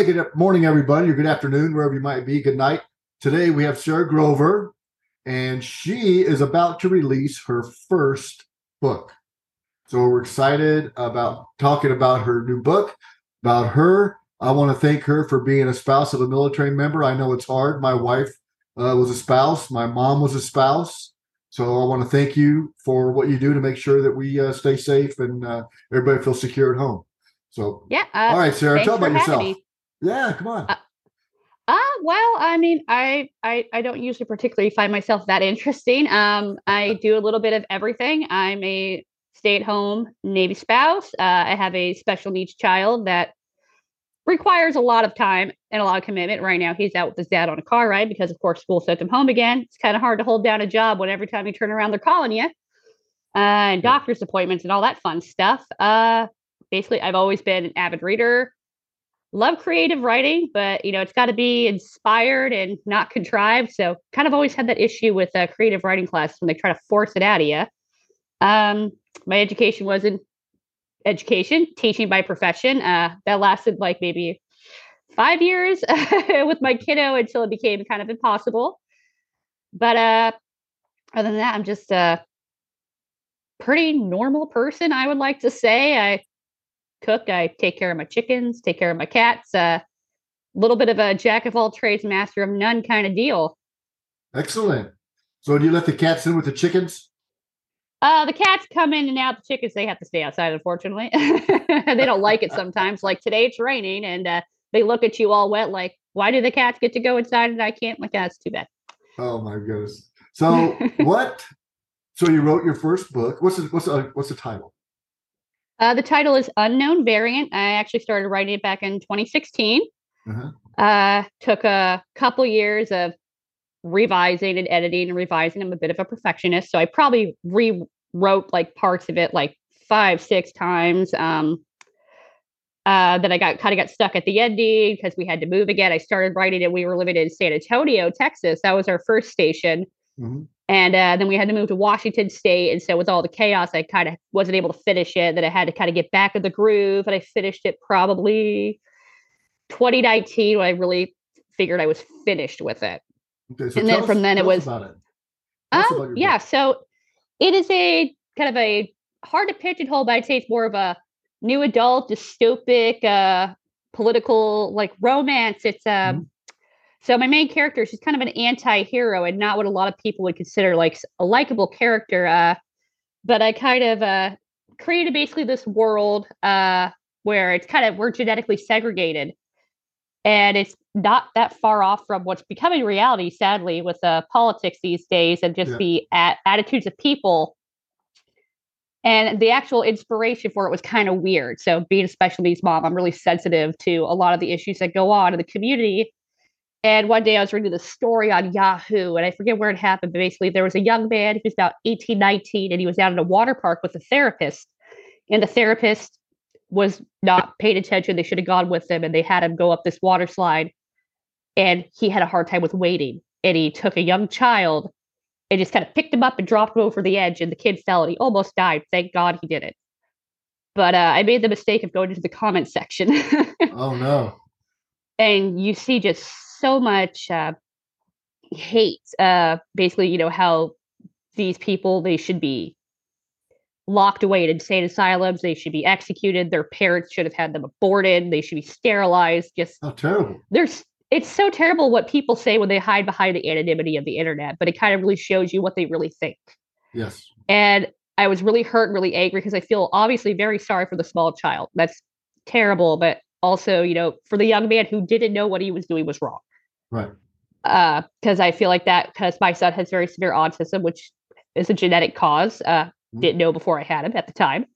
Hey, good morning, everybody, or good afternoon, wherever you might be. Good night. Today we have Sara Grover, and she is about to release her first book. So we're excited about talking about her new book, about her. I want to thank her for being a spouse of a military member. I know it's hard. My wife uh, was a spouse, my mom was a spouse. So I want to thank you for what you do to make sure that we uh, stay safe and uh, everybody feels secure at home. So yeah. all right, Sara, tell about yourself. Me. Yeah, come on. Uh, uh, well, I mean, I, I I don't usually particularly find myself that interesting. Um, I do a little bit of everything. I'm a stay-at-home Navy spouse. Uh, I have a special needs child that requires a lot of time and a lot of commitment. Right now, he's out with his dad on a car ride because, of course, school sent him home again. It's kind of hard to hold down a job when every time you turn around, they're calling you, uh, and doctor's appointments and all that fun stuff. Uh, basically, I've always been an avid reader. Love creative writing, but you know it's got to be inspired and not contrived. So, kind of always had that issue with uh, creative writing class when they try to force it out of you. Um, my education wasn't education, teaching by profession. Uh, that lasted like maybe five years with my kiddo until it became kind of impossible. But uh, other than that, I'm just a pretty normal person, I would like to say. I cook, I take care of my chickens, take care of my cats. A uh, little bit of a jack of all trades, master of none kind of deal. Excellent. So, do you let the cats in with the chickens? Uh, the cats come in and out. The chickens they have to stay outside, unfortunately. they don't like it sometimes. Like today, it's raining, and uh, they look at you all wet. Like, why do the cats get to go inside and I can't? Like, that's too bad. Oh my goodness. So what? So you wrote your first book. What's the, what's the, what's the title? Uh, the title is Unknown Variant. I actually started writing it back in 2016. Uh-huh. Uh, took a couple years of revising and editing and revising. I'm a bit of a perfectionist, so I probably rewrote like parts of it like five, six times. Um, uh, then I got kind of got stuck at the ending because we had to move again. I started writing it. We were living in San Antonio, Texas. That was our first station. Mm-hmm. And uh, then we had to move to Washington State. And so, with all the chaos, I kind of wasn't able to finish it. That I had to kind of get back in the groove. And I finished it probably 2019 when I really figured I was finished with it. Okay, so and then us, from then it was. It. Um, yeah, book. so it is a kind of a hard to pigeonhole, but I'd say it's more of a new adult dystopic uh, political like romance. It's um. Mm-hmm. So my main character, she's kind of an anti-hero and not what a lot of people would consider like a likable character. Uh, but I kind of uh, created basically this world uh, where it's kind of we're genetically segregated and it's not that far off from what's becoming reality sadly with uh, politics these days and just yeah. the a- attitudes of people and the actual inspiration for it was kind of weird so being a special needs mom i'm really sensitive to a lot of the issues that go on in the community and one day i was reading the story on yahoo and i forget where it happened but basically there was a young man he was about 18 19 and he was out in a water park with a therapist and the therapist was not paying attention. They should have gone with him and they had him go up this water slide. And he had a hard time with waiting. And he took a young child and just kind of picked him up and dropped him over the edge. And the kid fell and he almost died. Thank God he did it. But uh, I made the mistake of going into the comment section. oh, no. And you see just so much uh, hate. Uh, basically, you know, how these people, they should be locked away in insane asylums. They should be executed. Their parents should have had them aborted. They should be sterilized. Just oh, terrible. There's it's so terrible what people say when they hide behind the anonymity of the internet, but it kind of really shows you what they really think. Yes. And I was really hurt, really angry because I feel obviously very sorry for the small child. That's terrible, but also, you know, for the young man who didn't know what he was doing was wrong. Right. Uh, because I feel like that because my son has very severe autism, which is a genetic cause. Uh, Mm-hmm. didn't know before I had him at the time.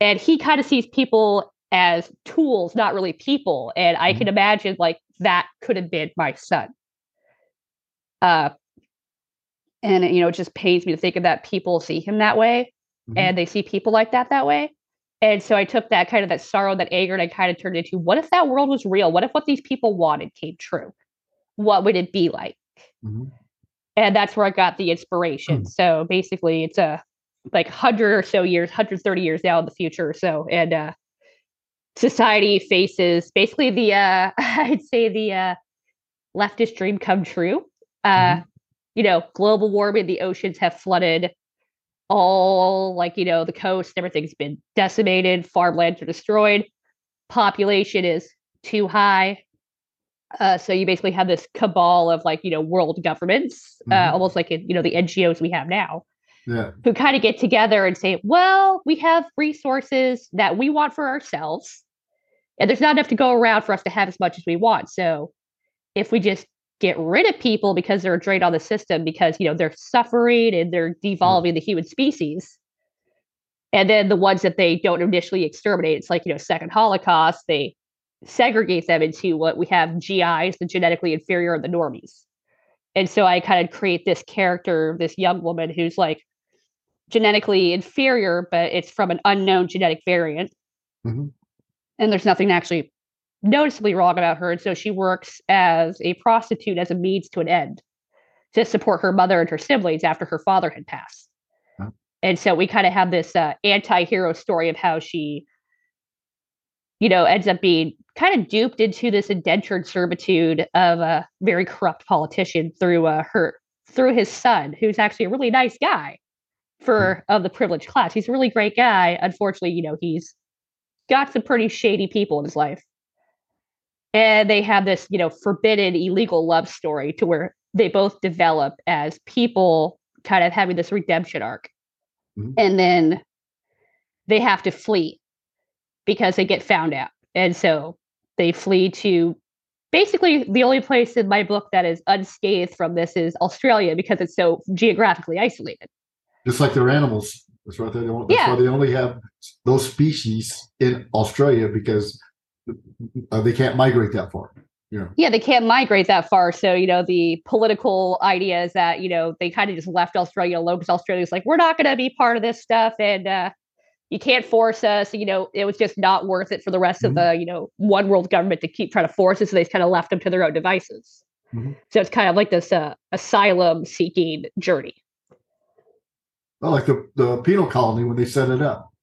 And he kind of sees people as tools, not really people. And I mm-hmm. can imagine like that could have been my son. Uh, and you know, it just pains me to think of that people see him that way, mm-hmm. and they see people like that that way. And so I took that kind of that sorrow, that anger, and I kind of turned it into what if that world was real? What if what these people wanted came true? What would it be like? Mm-hmm. And that's where I got the inspiration. Mm. So basically, it's a like 100 or so years 130 years now in the future or so and uh society faces basically the uh, I'd say the uh, leftist dream come true. Uh, mm-hmm. You know, global warming, the oceans have flooded all like you know the coast everything's been decimated farmlands are destroyed population is too high uh, so you basically have this cabal of like you know world governments uh, mm-hmm. uh, almost like you know the ngos we have now yeah. who kind of get together and say well we have resources that we want for ourselves and there's not enough to go around for us to have as much as we want so if we just get rid of people because they're a drain on the system because you know they're suffering and they're devolving mm. the human species and then the ones that they don't initially exterminate it's like you know second holocaust they segregate them into what we have gis the genetically inferior and the normies and so i kind of create this character this young woman who's like genetically inferior but it's from an unknown genetic variant mm-hmm. and there's nothing actually noticeably wrong about her. And so she works as a prostitute as a means to an end to support her mother and her siblings after her father had passed. And so we kind of have this uh, anti hero story of how she, you know, ends up being kind of duped into this indentured servitude of a very corrupt politician through uh, her through his son, who's actually a really nice guy for of the privileged class. He's a really great guy. Unfortunately, you know, he's got some pretty shady people in his life and they have this you know forbidden illegal love story to where they both develop as people kind of having this redemption arc mm-hmm. and then they have to flee because they get found out and so they flee to basically the only place in my book that is unscathed from this is australia because it's so geographically isolated just like their animals that's right. They don't, that's yeah. why they only have those species in Australia because uh, they can't migrate that far. Yeah. yeah, they can't migrate that far. So, you know, the political idea is that, you know, they kind of just left Australia alone because Australia's like, we're not going to be part of this stuff. And uh, you can't force us. You know, it was just not worth it for the rest mm-hmm. of the, you know, one world government to keep trying to force us. So they kind of left them to their own devices. Mm-hmm. So it's kind of like this uh, asylum seeking journey. Well, like the, the penal colony when they set it up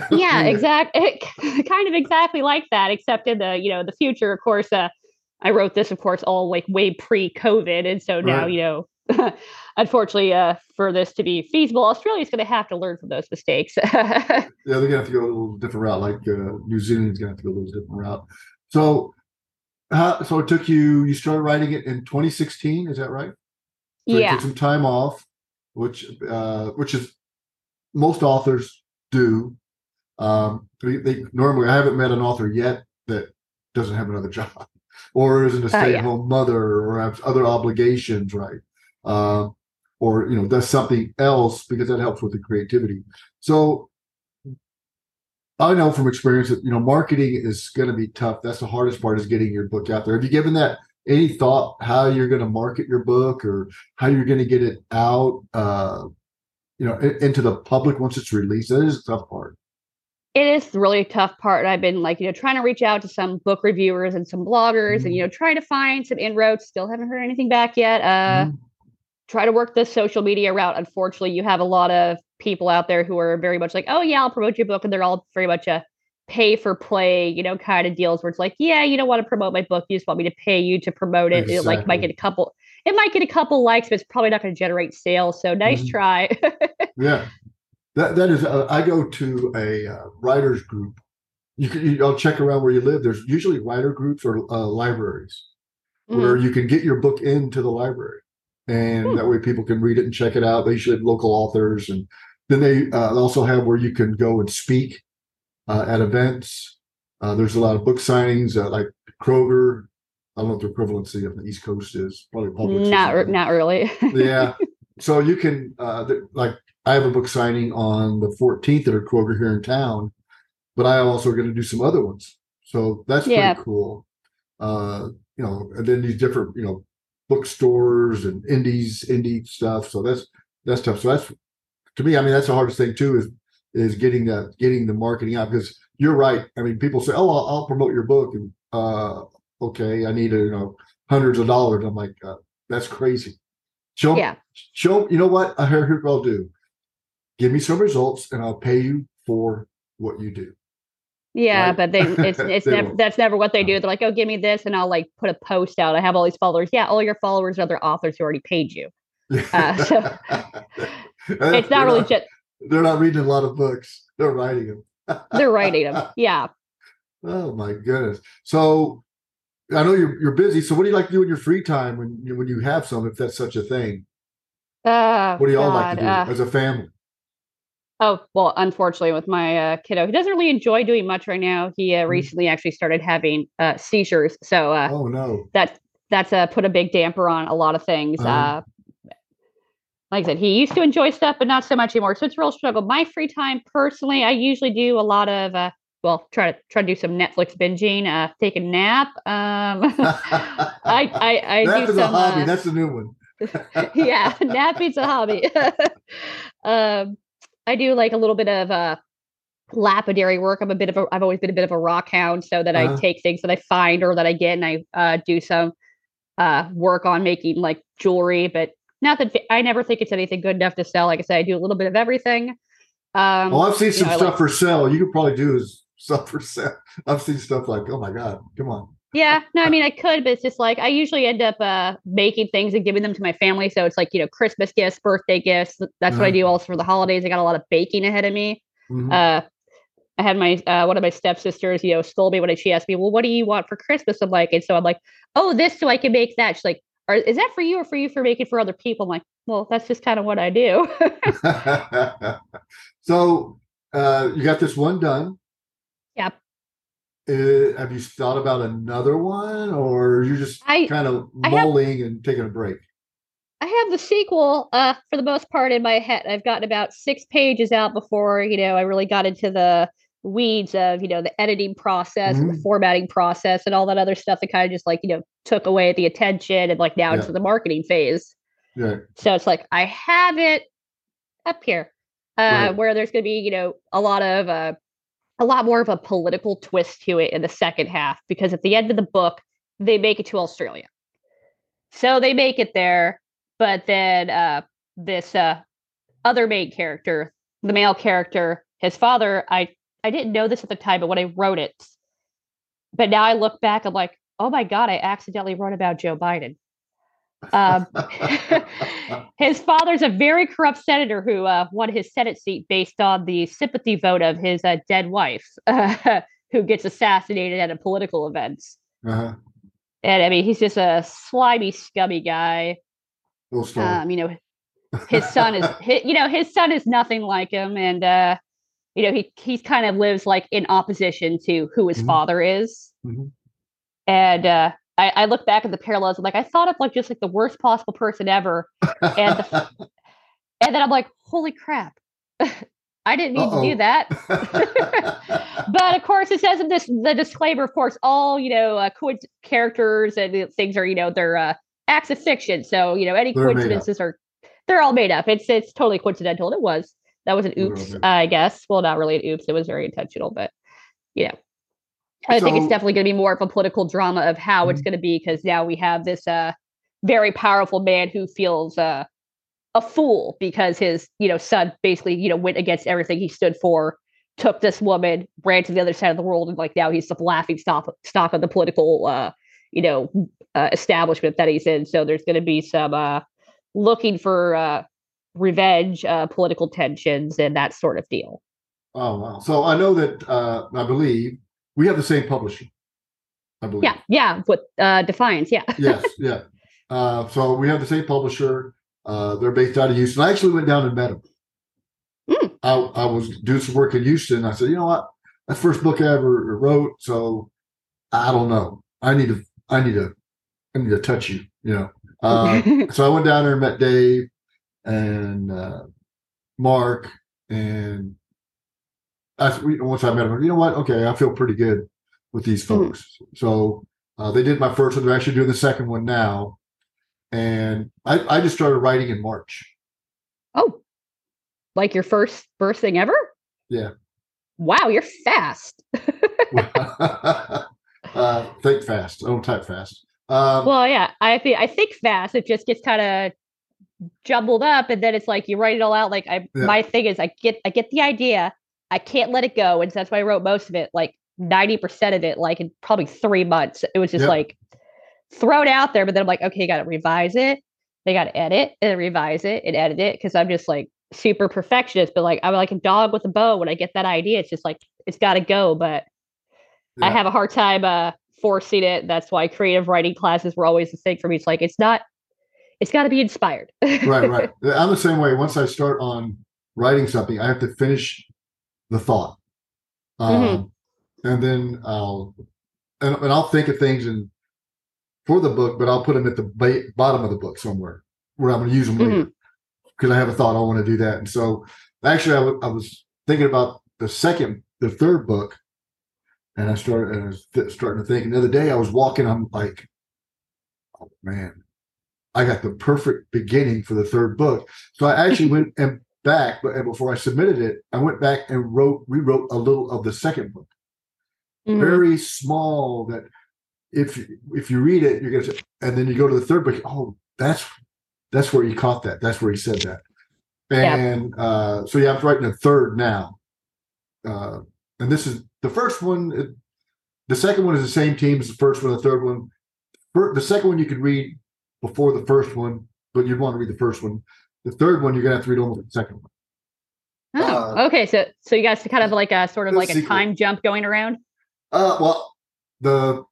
yeah, exactly. kind of exactly like that, except in the you know the future. Of course, uh, I wrote this, of course, all like way pre-COVID, and so now right. you know, unfortunately, uh, for this to be feasible, Australia's going to have to learn from those mistakes. yeah, they're going to have to go a little different route. Like uh, New Zealand's going to have to go a little different route. So, how, so it took you. You started writing it in 2016. Is that right? So yeah. took some time off, which uh, which is most authors do um, they, they, normally, I haven't met an author yet that doesn't have another job or isn't a stay-at-home uh, yeah. mother or has other obligations, right? Uh, or you know does something else because that helps with the creativity. So I know from experience that you know marketing is going to be tough. That's the hardest part is getting your book out there. Have you given that any thought how you're going to market your book or how you're going to get it out? Uh, you know, into the public once it's released. That is a tough part it is really tough part. I've been like, you know, trying to reach out to some book reviewers and some bloggers mm-hmm. and, you know, trying to find some inroads. Still haven't heard anything back yet. Uh, mm-hmm. Try to work the social media route. Unfortunately, you have a lot of people out there who are very much like, oh, yeah, I'll promote your book. And they're all very much a pay for play, you know, kind of deals where it's like, yeah, you don't want to promote my book. You just want me to pay you to promote it. Exactly. It like might get a couple, it might get a couple likes, but it's probably not going to generate sales. So nice mm-hmm. try. yeah. That that is, uh, I go to a uh, writers group. You can, you, I'll check around where you live. There's usually writer groups or uh, libraries mm. where you can get your book into the library, and mm. that way people can read it and check it out. They should local authors, and then they uh, also have where you can go and speak uh, at events. Uh, there's a lot of book signings, like Kroger. I don't know what the equivalency of the East Coast is. Probably Publix. Not, not really. yeah. So you can, like I have a book signing on the 14th at a Kroger here in town, but I also going to do some other ones. So that's yeah. pretty cool. Uh, you know, and then these different, you know, bookstores and indies, indie stuff. So that's that's tough. So that's to me, I mean, that's the hardest thing too is is getting that getting the marketing out because you're right. I mean, people say, "Oh, I'll, I'll promote your book," and uh, okay, I need you know hundreds of dollars. I'm like, uh, that's crazy. Show, yeah. show. You know what? I heard what I'll do give me some results and I'll pay you for what you do. Yeah, right? but they it's it's never that's never what they do. They're like, oh, give me this, and I'll like put a post out. I have all these followers. Yeah, all your followers are other authors who already paid you. Uh, so it's not really not, just. They're not reading a lot of books. They're writing them. they're writing them. Yeah. Oh my goodness. So I know you're you're busy. So what do you like to do in your free time when you, when you have some, if that's such a thing? Uh, what do y'all like to do uh, as a family? Oh well, unfortunately, with my uh, kiddo, he doesn't really enjoy doing much right now. He uh, mm-hmm. recently actually started having uh, seizures, so uh, oh no, that that's uh, put a big damper on a lot of things. Uh-huh. Uh, like I said, he used to enjoy stuff, but not so much anymore. So it's a real struggle. My free time, personally, I usually do a lot of uh, well, try to try to do some Netflix binging, uh, take a nap. Um, I I, I nap do is some, a hobby. Uh, That's a new one. yeah, napping's a hobby. um, I do like a little bit of uh, lapidary work. I'm a bit of a. I've always been a bit of a rock hound, so that uh-huh. I take things that I find or that I get, and I uh, do some uh, work on making like jewelry. But not that I never think it's anything good enough to sell. Like I said, I do a little bit of everything. Um, well, I've seen some know, stuff like, for sale. You could probably do is stuff for sale. I've seen stuff like, oh my god, come on. Yeah, no, I mean I could, but it's just like I usually end up uh making things and giving them to my family. So it's like you know Christmas gifts, birthday gifts. That's mm-hmm. what I mm-hmm. do also for the holidays. I got a lot of baking ahead of me. Mm-hmm. Uh, I had my uh, one of my stepsisters, you know, scold me when she asked me, "Well, what do you want for Christmas?" I'm like, and so I'm like, "Oh, this so I can make that." She's like, "Is that for you or for you for making for other people?" I'm like, "Well, that's just kind of what I do." so uh, you got this one done. Uh, have you thought about another one, or you're just I, kind of mulling have, and taking a break? I have the sequel uh, for the most part in my head. I've gotten about six pages out before you know I really got into the weeds of you know the editing process mm-hmm. and the mm-hmm. formatting process and all that other stuff that kind of just like you know took away the attention and like now yeah. into the marketing phase. Yeah. So it's like I have it up here, uh, right. where there's going to be you know a lot of uh, a lot more of a political twist to it in the second half because at the end of the book, they make it to Australia. So they make it there, but then uh, this uh, other main character, the male character, his father, I I didn't know this at the time, but when I wrote it, but now I look back, I'm like, oh my god, I accidentally wrote about Joe Biden. Um, his father's a very corrupt senator who uh, won his Senate seat based on the sympathy vote of his uh, dead wife, uh, who gets assassinated at a political event. Uh-huh. And I mean, he's just a slimy, scummy guy. Um, you know, his son is, his, you know, his son is nothing like him, and uh, you know, he he kind of lives like in opposition to who his mm-hmm. father is. Mm-hmm. And uh, I, I look back at the parallels and like I thought of like just like the worst possible person ever, and the, and then I'm like, holy crap. I didn't need Uh-oh. to do that. but of course, it says in this the disclaimer. Of course, all you know, uh, co- characters and things are you know they're uh, acts of fiction. So you know, any they're coincidences are they're all made up. It's it's totally coincidental, and it was that was an oops, uh, I guess. Well, not really an oops. It was very intentional, but you know, I so, think it's definitely going to be more of a political drama of how mm-hmm. it's going to be because now we have this uh, very powerful man who feels uh, a fool because his you know son basically you know went against everything he stood for, took this woman, ran to the other side of the world, and like now he's the laughing stock stock of the political uh, you know uh, establishment that he's in. So there's going to be some uh, looking for uh, revenge, uh, political tensions, and that sort of deal. Oh wow! So I know that uh, I believe we have the same publisher. I believe. Yeah, yeah, with uh, Defiance, yeah. yes, yeah. Uh, so we have the same publisher. Uh, they're based out of Houston. I actually went down and met them. Mm. I, I was doing some work in Houston. I said, you know what? That first book I ever wrote. So I don't know. I need to. I need to. I need to touch you. You know. Uh, so I went down there and met Dave and uh, Mark and I, once I met them, you know what? Okay, I feel pretty good with these hmm. folks. Mm-hmm. So uh, they did my first one. They're actually doing the second one now, and I, I just started writing in March. Oh, like your first first thing ever? Yeah. Wow, you're fast. uh, think fast. I don't type fast. Um, well, yeah, I think I think fast. It just gets kind of jumbled up, and then it's like you write it all out. Like I, yeah. my thing is, I get I get the idea, I can't let it go. And so that's why I wrote most of it like 90% of it like in probably three months. It was just yep. like thrown out there, but then I'm like, okay, got to revise it. They got to edit and revise it and edit it because I'm just like super perfectionist. But like I'm like a dog with a bow. When I get that idea, it's just like it's got to go. But yeah. I have a hard time uh, forcing it. That's why creative writing classes were always the thing for me. It's like it's not. It's got to be inspired. right, right. I'm the same way. Once I start on writing something, I have to finish the thought, um, mm-hmm. and then I'll and, and I'll think of things and for the book, but I'll put them at the ba- bottom of the book somewhere where I'm going to use them later because mm-hmm. I have a thought I want to do that. And so, actually, I, w- I was thinking about the second, the third book, and I started and I was th- starting to think. And the other day, I was walking. I'm like, oh man, I got the perfect beginning for the third book. So I actually went and back, but before I submitted it, I went back and wrote rewrote a little of the second book. Mm-hmm. Very small that if if you read it, you're gonna say, and then you go to the third book. Oh, that's that's where he caught that. That's where he said that. And yeah. uh, so yeah, I'm writing a third now. Uh, and this is the first one. The second one is the same team as the first one. The third one, the second one you could read before the first one, but you'd want to read the first one. The third one you're gonna have to read almost the second one. Oh, uh, okay. So so you guys kind of like a sort of like a time jump going around. Uh, well, the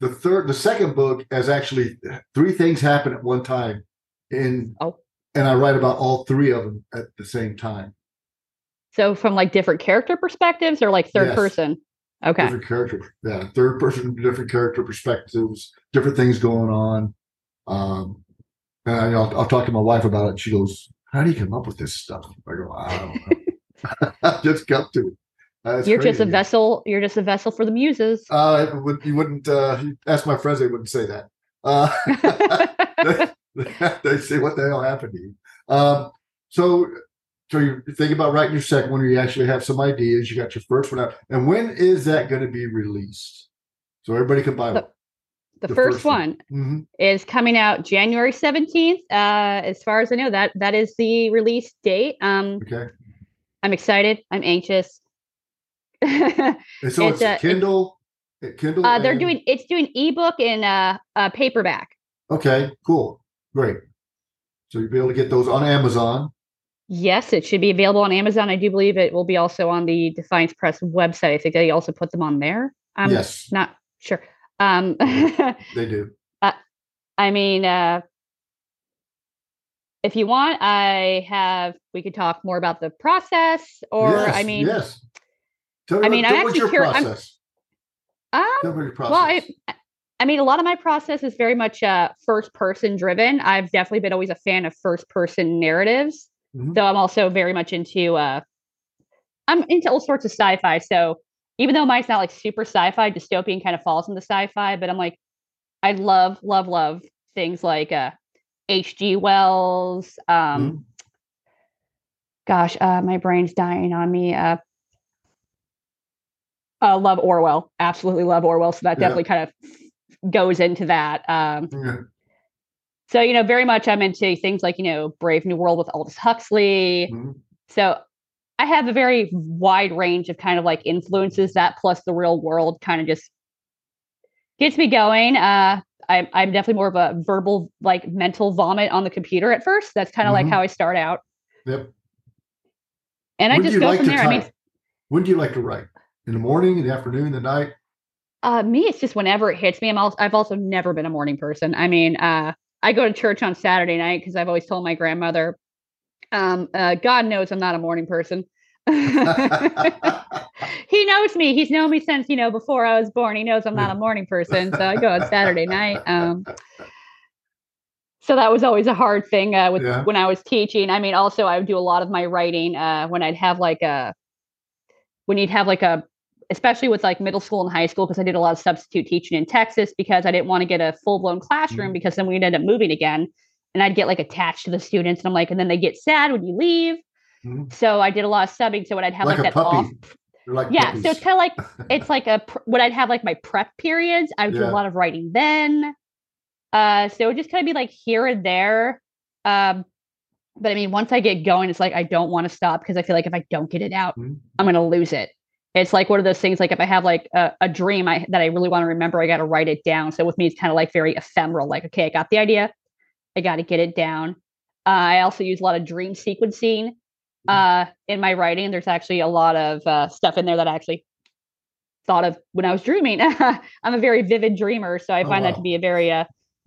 the third the second book has actually three things happen at one time in oh. and i write about all three of them at the same time so from like different character perspectives or like third yes. person okay different character yeah third person different character perspectives different things going on um and I, will I'll talk to my wife about it she goes how do you come up with this stuff i go i don't know i just got to it you're crazy. just a vessel. You're just a vessel for the muses. Uh, you wouldn't uh, ask my friends; they wouldn't say that. Uh, they, they, say, "What the hell happened to you?" Um, so, so you think about writing your second one, or you actually have some ideas. You got your first one out, and when is that going to be released? So everybody can buy one. The, the first, first, one, one mm-hmm. is coming out January seventeenth. Uh, as far as I know, that that is the release date. Um, okay. I'm excited. I'm anxious so it's, it's Kindle. Kindle. Uh, they're doing it's doing ebook and uh, uh, paperback. Okay, cool, great. So you'll be able to get those on Amazon. Yes, it should be available on Amazon. I do believe it will be also on the Defiance Press website. I think they also put them on there. I'm yes. not sure. Um, they do. Uh, I mean, uh, if you want, I have. We could talk more about the process, or yes, I mean, yes. Tell I mean, I'm actually curious. Um, well, I, I mean, a lot of my process is very much uh, first person driven. I've definitely been always a fan of first person narratives, mm-hmm. though I'm also very much into. Uh, I'm into all sorts of sci-fi. So even though mine's not like super sci-fi, dystopian kind of falls into sci-fi. But I'm like, I love, love, love things like uh, H.G. Wells. Um, mm-hmm. Gosh, uh, my brain's dying on me. Uh, uh, love Orwell. Absolutely love Orwell. So that yeah. definitely kind of goes into that. Um, yeah. So, you know, very much I'm into things like, you know, Brave New World with Aldous Huxley. Mm-hmm. So I have a very wide range of kind of like influences that plus the real world kind of just gets me going. Uh, I, I'm definitely more of a verbal, like mental vomit on the computer at first. That's kind of mm-hmm. like how I start out. Yep. And when I just go like from there. Type? I mean, when do you like to write? in the morning, in the afternoon, the night? Uh, me, it's just whenever it hits me. I'm also, I've also never been a morning person. I mean, uh, I go to church on Saturday night because I've always told my grandmother, um, uh, God knows I'm not a morning person. he knows me. He's known me since, you know, before I was born. He knows I'm not a morning person. So I go on Saturday night. Um, so that was always a hard thing uh, with yeah. when I was teaching. I mean, also I would do a lot of my writing uh, when I'd have like a when you'd have like a especially with like middle school and high school, because I did a lot of substitute teaching in Texas because I didn't want to get a full blown classroom mm-hmm. because then we'd end up moving again. And I'd get like attached to the students. And I'm like, and then they get sad when you leave. Mm-hmm. So I did a lot of subbing. So when I'd have like, like that off. Like yeah. Puppies. So it's kind of like, it's like a, when I'd have like my prep periods, I would yeah. do a lot of writing then. Uh, so it would just kind of be like here and there. Um, but I mean, once I get going, it's like I don't want to stop because I feel like if I don't get it out, mm-hmm. I'm going to lose it. it's like one of those things like if i have like a, a dream I, that i really want to remember i got to write it down so with me it's kind of like very ephemeral like okay i got the idea i got to get it down uh, i also use a lot of dream sequencing mm-hmm. uh, in my writing there's actually a lot of uh, stuff in there that i actually thought of when i was dreaming i'm a very vivid dreamer so i oh, find wow. that to be a very uh,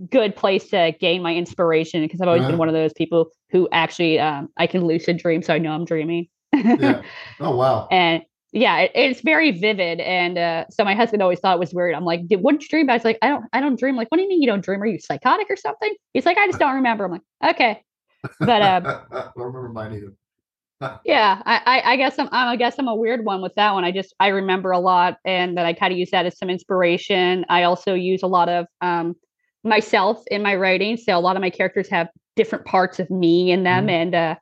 good place to gain my inspiration because i've always been uh-huh. one of those people who actually um, i can lucid dream so i know i'm dreaming yeah. Oh wow. And yeah, it, it's very vivid. And uh, so my husband always thought it was weird. I'm like, what did you dream about? I was like, I don't, I don't dream. Like, what do you mean you don't dream? Are you psychotic or something? He's like, I just don't remember. I'm like, okay. But uh, I don't remember mine either. yeah, I, I, I guess I'm, I guess I'm a weird one with that one. I just, I remember a lot, and that I kind of use that as some inspiration. I also use a lot of um, myself in my writing. So a lot of my characters have different parts of me in them, mm-hmm. and uh,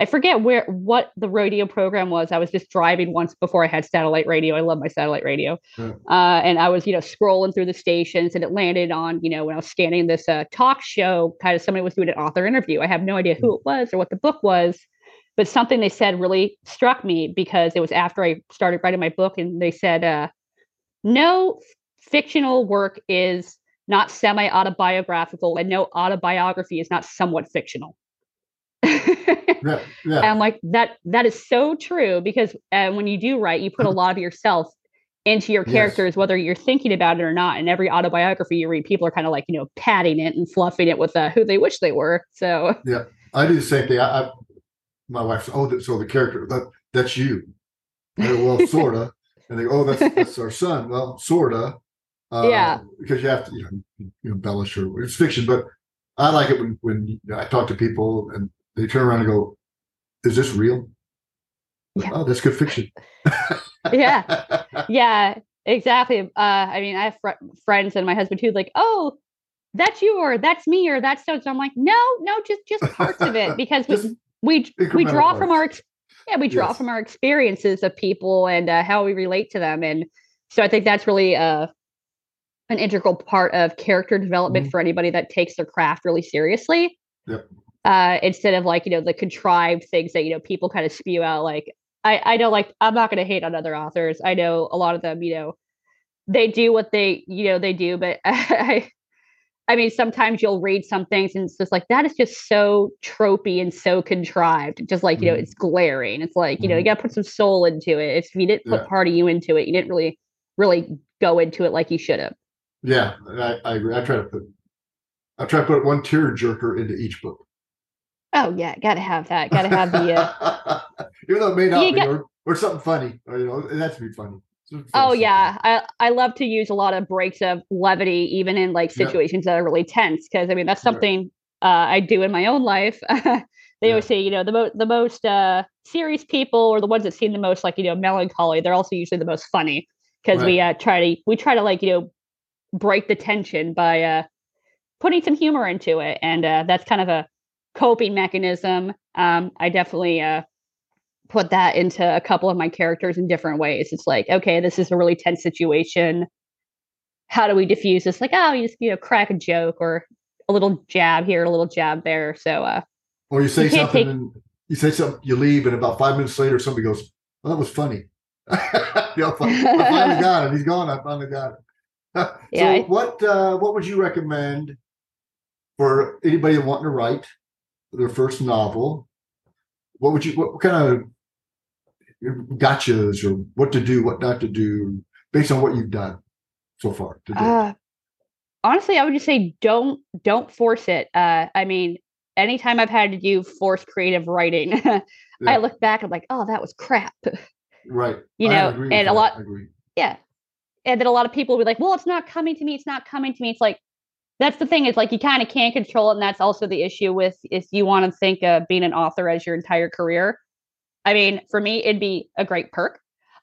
I forget where what the radio program was. I was just driving once before I had satellite radio. I love my satellite radio, yeah. uh, and I was you know scrolling through the stations, and it landed on you know when I was scanning this uh, talk show. Kind of somebody was doing an author interview. I have no idea who it was or what the book was, but something they said really struck me because it was after I started writing my book, and they said, uh, "No fictional work is not semi autobiographical, and no autobiography is not somewhat fictional." yeah, yeah. And like that, that is so true because uh, when you do write, you put a lot of yourself into your characters, yes. whether you're thinking about it or not. And every autobiography you read, people are kind of like, you know, padding it and fluffing it with uh, who they wish they were. So, yeah, I do the same thing. I, I my wife's, oh, so the character, that that's you. Go, well, sorta. and they go, oh, that's, that's our son. Well, sorta. Uh, yeah. Because you have to, you know, you embellish or it's fiction, but I like it when, when you know, I talk to people and they turn around and go, "Is this real?" Yeah. Oh, that's good fiction. yeah, yeah, exactly. Uh, I mean, I have fr- friends and my husband too. Like, oh, that's you or that's me or that's so. So I'm like, no, no, just just parts of it because we we we draw parts. from our yeah we draw yes. from our experiences of people and uh, how we relate to them, and so I think that's really uh an integral part of character development mm-hmm. for anybody that takes their craft really seriously. Yep uh, instead of like you know the contrived things that you know people kind of spew out. Like I I know like I'm not going to hate on other authors. I know a lot of them you know they do what they you know they do, but I. I mean, sometimes you'll read some things and it's just like that is just so tropey and so contrived. Just like, you know, mm-hmm. it's glaring. It's like, you know, you mm-hmm. gotta put some soul into it. If you didn't put yeah. part of you into it, you didn't really, really go into it like you should have. Yeah, I, I agree. I try to put I try to put one tear jerker into each book. Oh yeah, gotta have that. Gotta have the. Uh, Even though it may not be, got, or, or, something funny, or, you know, it has to be funny. Oh yeah, I I love to use a lot of breaks of levity, even in like situations that are really tense, because I mean that's something uh, I do in my own life. they yeah. always say, you know, the most the most uh, serious people, or the ones that seem the most like you know melancholy, they're also usually the most funny because right. we uh, try to we try to like you know break the tension by uh, putting some humor into it, and uh, that's kind of a coping mechanism. Um, I definitely uh, put that into a couple of my characters in different ways. It's like, okay, this is a really tense situation. How do we diffuse this? Like, oh, you just you know crack a joke or a little jab here, a little jab there. So, uh, or you say you something, take... and you say something, you leave, and about five minutes later, somebody goes, "Well, that was funny." you know, I finally got it. He's gone. I finally got it. so, yeah, what uh, what would you recommend for anybody wanting to write their first novel, what would you what kind of gotchas or what to do, what not to do, based on what you've done so far today? Uh, honestly, I would just say don't don't force it. Uh, I mean, anytime I've had to do forced creative writing, yeah. I look back and I'm like, oh, that was crap. Right. You know, and a that. lot. Yeah. And then a lot of people will be like, well, it's not coming to me. It's not coming to me. It's like, that's the thing is like you kind of can't control it and that's also the issue with if you want to think of being an author as your entire career. I mean for me it'd be a great perk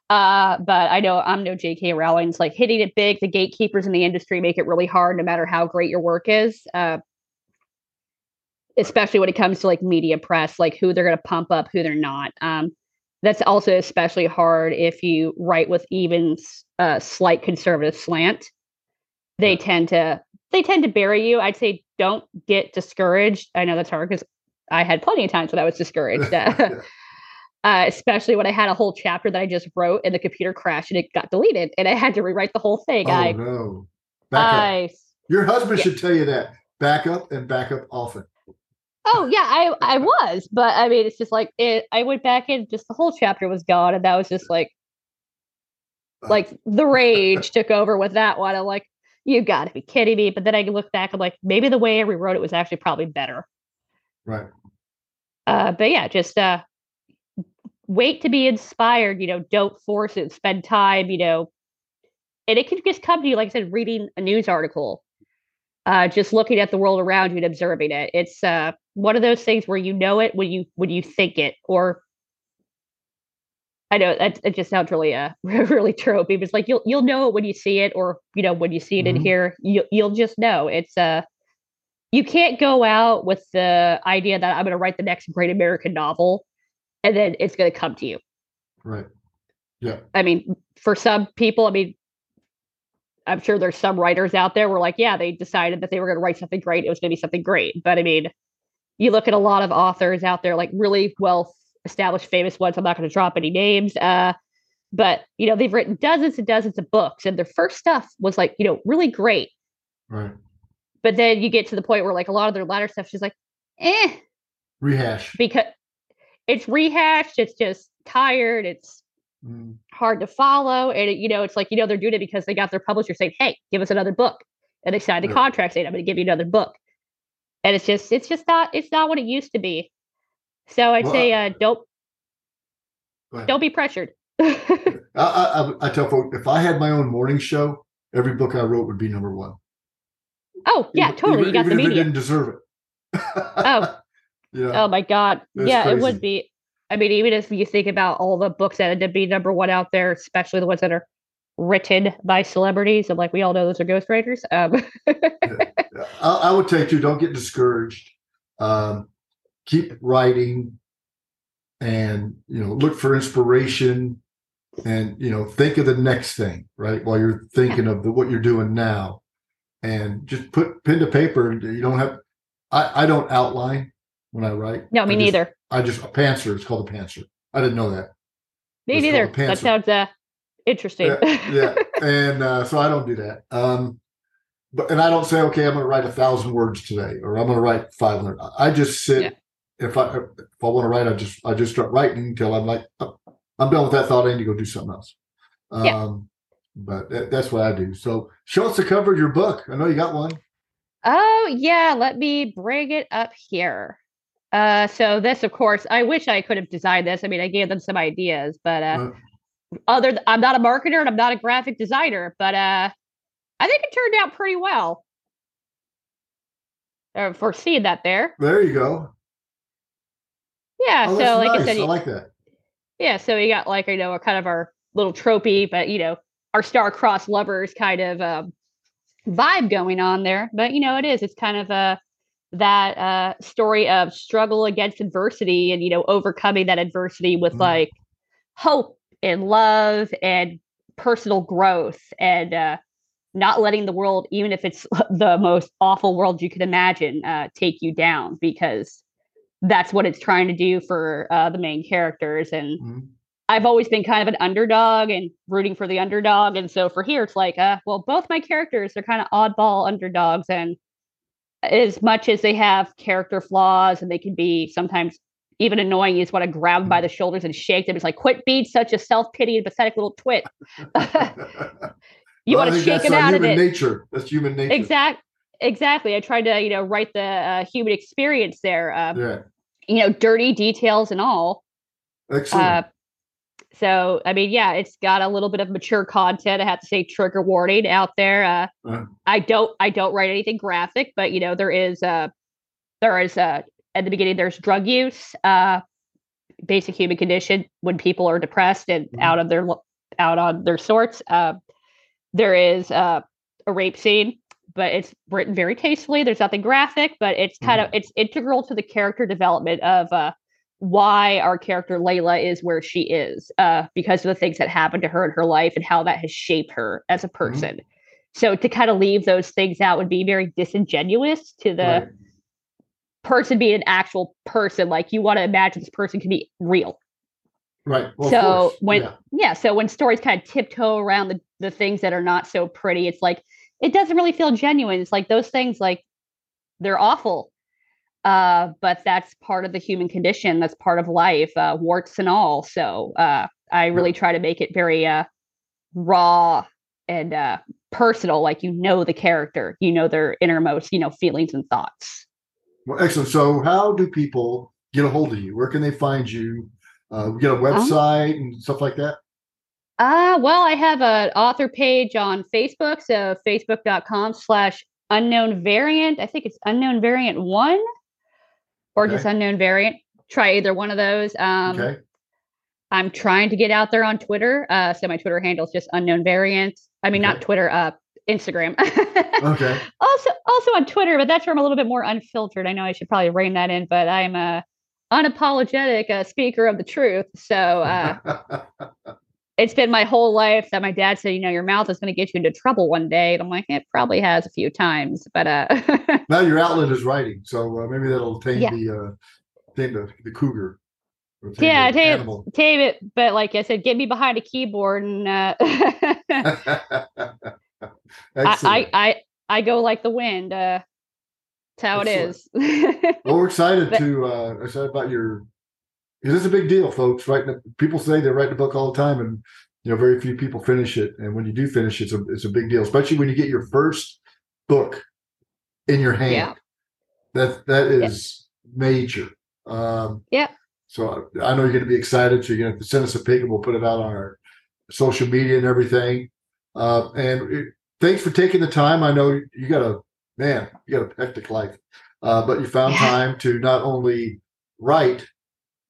uh, but i know i'm no jk rowling it's like hitting it big the gatekeepers in the industry make it really hard no matter how great your work is uh, especially when it comes to like media press like who they're going to pump up who they're not um, that's also especially hard if you write with even a uh, slight conservative slant. They tend to they tend to bury you. I'd say don't get discouraged. I know that's hard because I had plenty of times when I was discouraged. uh, Uh, especially when I had a whole chapter that I just wrote and the computer crashed and it got deleted and I had to rewrite the whole thing. Oh I, no! Back I, up. Your husband yeah. should tell you that. Back up and back up often. oh yeah, I I was, but I mean, it's just like it. I went back in, just the whole chapter was gone, and that was just like, like the rage took over with that one. I'm like, you got to be kidding me! But then I look back, I'm like, maybe the way I rewrote it was actually probably better. Right. Uh, but yeah, just uh, wait to be inspired. You know, don't force it. Spend time. You know, and it can just come to you, like I said, reading a news article, uh, just looking at the world around you and observing it. It's uh, one of those things where you know it when you when you think it, or I know that it just sounds really uh really tropey, but it's like you'll you'll know it when you see it, or you know when you see it in Mhm. here, you you'll just know it's uh you can't go out with the idea that I'm going to write the next great American novel, and then it's going to come to you. Right. Yeah. I mean, for some people, I mean, I'm sure there's some writers out there where like, yeah, they decided that they were going to write something great. It was going to be something great. But I mean, you look at a lot of authors out there, like really well established, famous ones. I'm not going to drop any names. Uh, but you know, they've written dozens and dozens of books, and their first stuff was like, you know, really great. Right. But then you get to the point where like a lot of their latter stuff just like, eh, Rehash. because it's rehashed. It's just tired. It's Mm. hard to follow. And it, you know, it's like, you know, they're doing it because they got their publisher saying, Hey, give us another book. And they signed a Yeah. contract saying, I'm gonna give you another book. And it's just it's just not it's not what it used to be. So I'd Well, say uh don't don't be pressured. I, I, I, tell folks if I had my own morning show, every book I wrote would be number one. oh yeah, Even- totally. Even, you got the media. didn't deserve it. Oh. yeah. Oh my god. That's yeah, it would be. I mean, even if you think about all the books that end up being number one out there, especially the ones that are written by celebrities, and like we all know those are ghostwriters. Um, I, I would take you. Don't get discouraged. Um, keep writing, and you know, look for inspiration, and you know, think of the next thing. Right while you're thinking of the, what you're doing now, and just put pen to paper. You don't have. I, I don't outline when I write. no, me I just- neither. I just a pantser. It's called a pantser. I didn't know that. Me neither. That sounds uh, interesting. Yeah, yeah. and uh, so I don't do that. Um, but and I don't say, okay, I'm going to write a thousand words today, or I'm going to write 500. I just sit. Yeah. If I if I want to write, I just I just start writing until I'm like, oh, I'm done with that thought. I need to go do something else. Um, But that, that's what I do. So show us the cover of your book. I know you got one. Oh yeah, let me bring it up here. Uh, so this, of course, I wish I could have designed this. I mean, I gave them some ideas, but uh, Uh, other, th- I'm not a marketer and I'm not a graphic designer, but uh, I think it turned out pretty well. Uh, for seeing that there, there you go. Yeah. Oh, so, like nice. I said, I like that. yeah. So we got like you know, kind of our little tropey, but you know, our star-crossed lovers kind of um, vibe going on there. But you know, it is. It's kind of a that uh, story of struggle against adversity and you know overcoming that adversity with Mhm. like hope and love and personal growth and uh, not letting the world, even if it's the most awful world you could imagine, uh, take you down because that's what it's trying to do for uh, the main characters and Mhm. I've always been kind of an underdog and rooting for the underdog. And so for here, it's like, uh, well, both my characters are kind of oddball underdogs. And as much as they have character flaws and they can be sometimes even annoying, you just want to grab them by the shoulders and shake them. It's like, quit being such a self pity and pathetic little twit. You Well, want to shake uh, out of it. nature. That's human nature. Exact, exactly. I tried to, you know, write the uh, human experience there. Uh, Yeah. You know, dirty details and all. Excellent. Uh, so I mean, yeah, it's got a little bit of mature content. I have to say, trigger warning out there. Uh, Uh. I don't, I don't write anything graphic, but you know, there is, uh, there is, uh, at the beginning, there's drug use, uh, basic human condition when people are depressed and Mhm. out of their, out on their sorts. Uh, there is uh, a rape scene, but it's written very tastefully. There's nothing graphic, but it's kind of it's integral to the character development of uh, why our character Layla is where she is, uh, because of the things that happened to her in her life and how that has shaped her as a person. So to kind of leave those things out would be very disingenuous to the Right. person being an actual person. Like you want to imagine this person can be real. Right. Well, so when yeah. yeah, so when stories kind of tiptoe around the, the things that are not so pretty, it's like it doesn't really feel genuine. It's like those things like they're awful. Uh, but that's part of the human condition. That's part of life, uh, warts and all. So uh, I really try to make it very uh, raw and uh, personal. Like you know the character, you know their innermost, you know, feelings and thoughts. Well, excellent. So, how do people get a hold of you? Where can they find you? Uh, get a uh-huh. website um, and stuff like that. Uh, well, I have an author page on Facebook, so facebook.com slash unknown variant. I think it's unknown variant one or okay. just unknown variant. Try either one of those. Um, okay. I'm trying to get out there on Twitter. Uh, so my Twitter handle is just unknown variant. I mean, okay. not Twitter, uh, Instagram. okay. Also, also on Twitter, but that's where I'm a little bit more unfiltered. I know I should probably rein that in, but I'm a unapologetic uh, speaker of the truth. So uh, it's been my whole life that my dad said, you know, your mouth is going to get you into trouble one day. And I'm like, it probably has a few times, but uh now your outlet is writing, so uh, maybe that'll tame yeah. the uh tame the, the cougar. Yeah, tame, tame it, but like I said, get me behind a keyboard and uh I, I, I I go like the wind. Uh that's how Excellent. it is. well, we're excited but, to uh excited about your because it's a big deal, folks. Right? People say they write the book all the time, and you know, very few people finish it. And when you do finish, it's a it's a big deal, especially when you get your first book in your hand. Yeah. That that is yeah. major. Um, yeah. So I, I know you're going to be excited. So you're going to send us a pic, and we'll put it out on our social media and everything. Uh, and it, thanks for taking the time. I know you got a man, you got a hectic life, uh, but you found time to not only write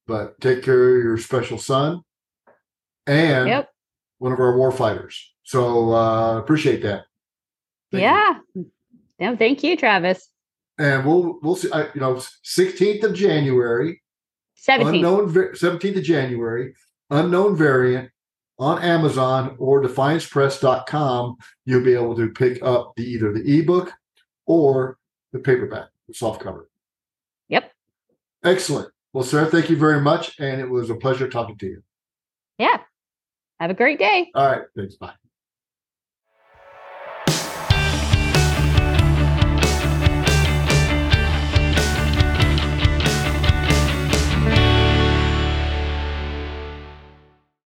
but take care of your special son and yep. one of our war fighters. So uh, appreciate that. Thank yeah. You. No, thank you, Travis. And we'll we'll see. you know, sixteenth of January, seventeenth, unknown seventeenth of January, unknown variant on Amazon or DefiancePress.com. You'll be able to pick up the either the ebook or the paperback, the soft cover. Yep. Excellent. Well, sir, thank you very much. And it was a pleasure talking to you. Yeah. Have a great day. All right. Thanks. Bye.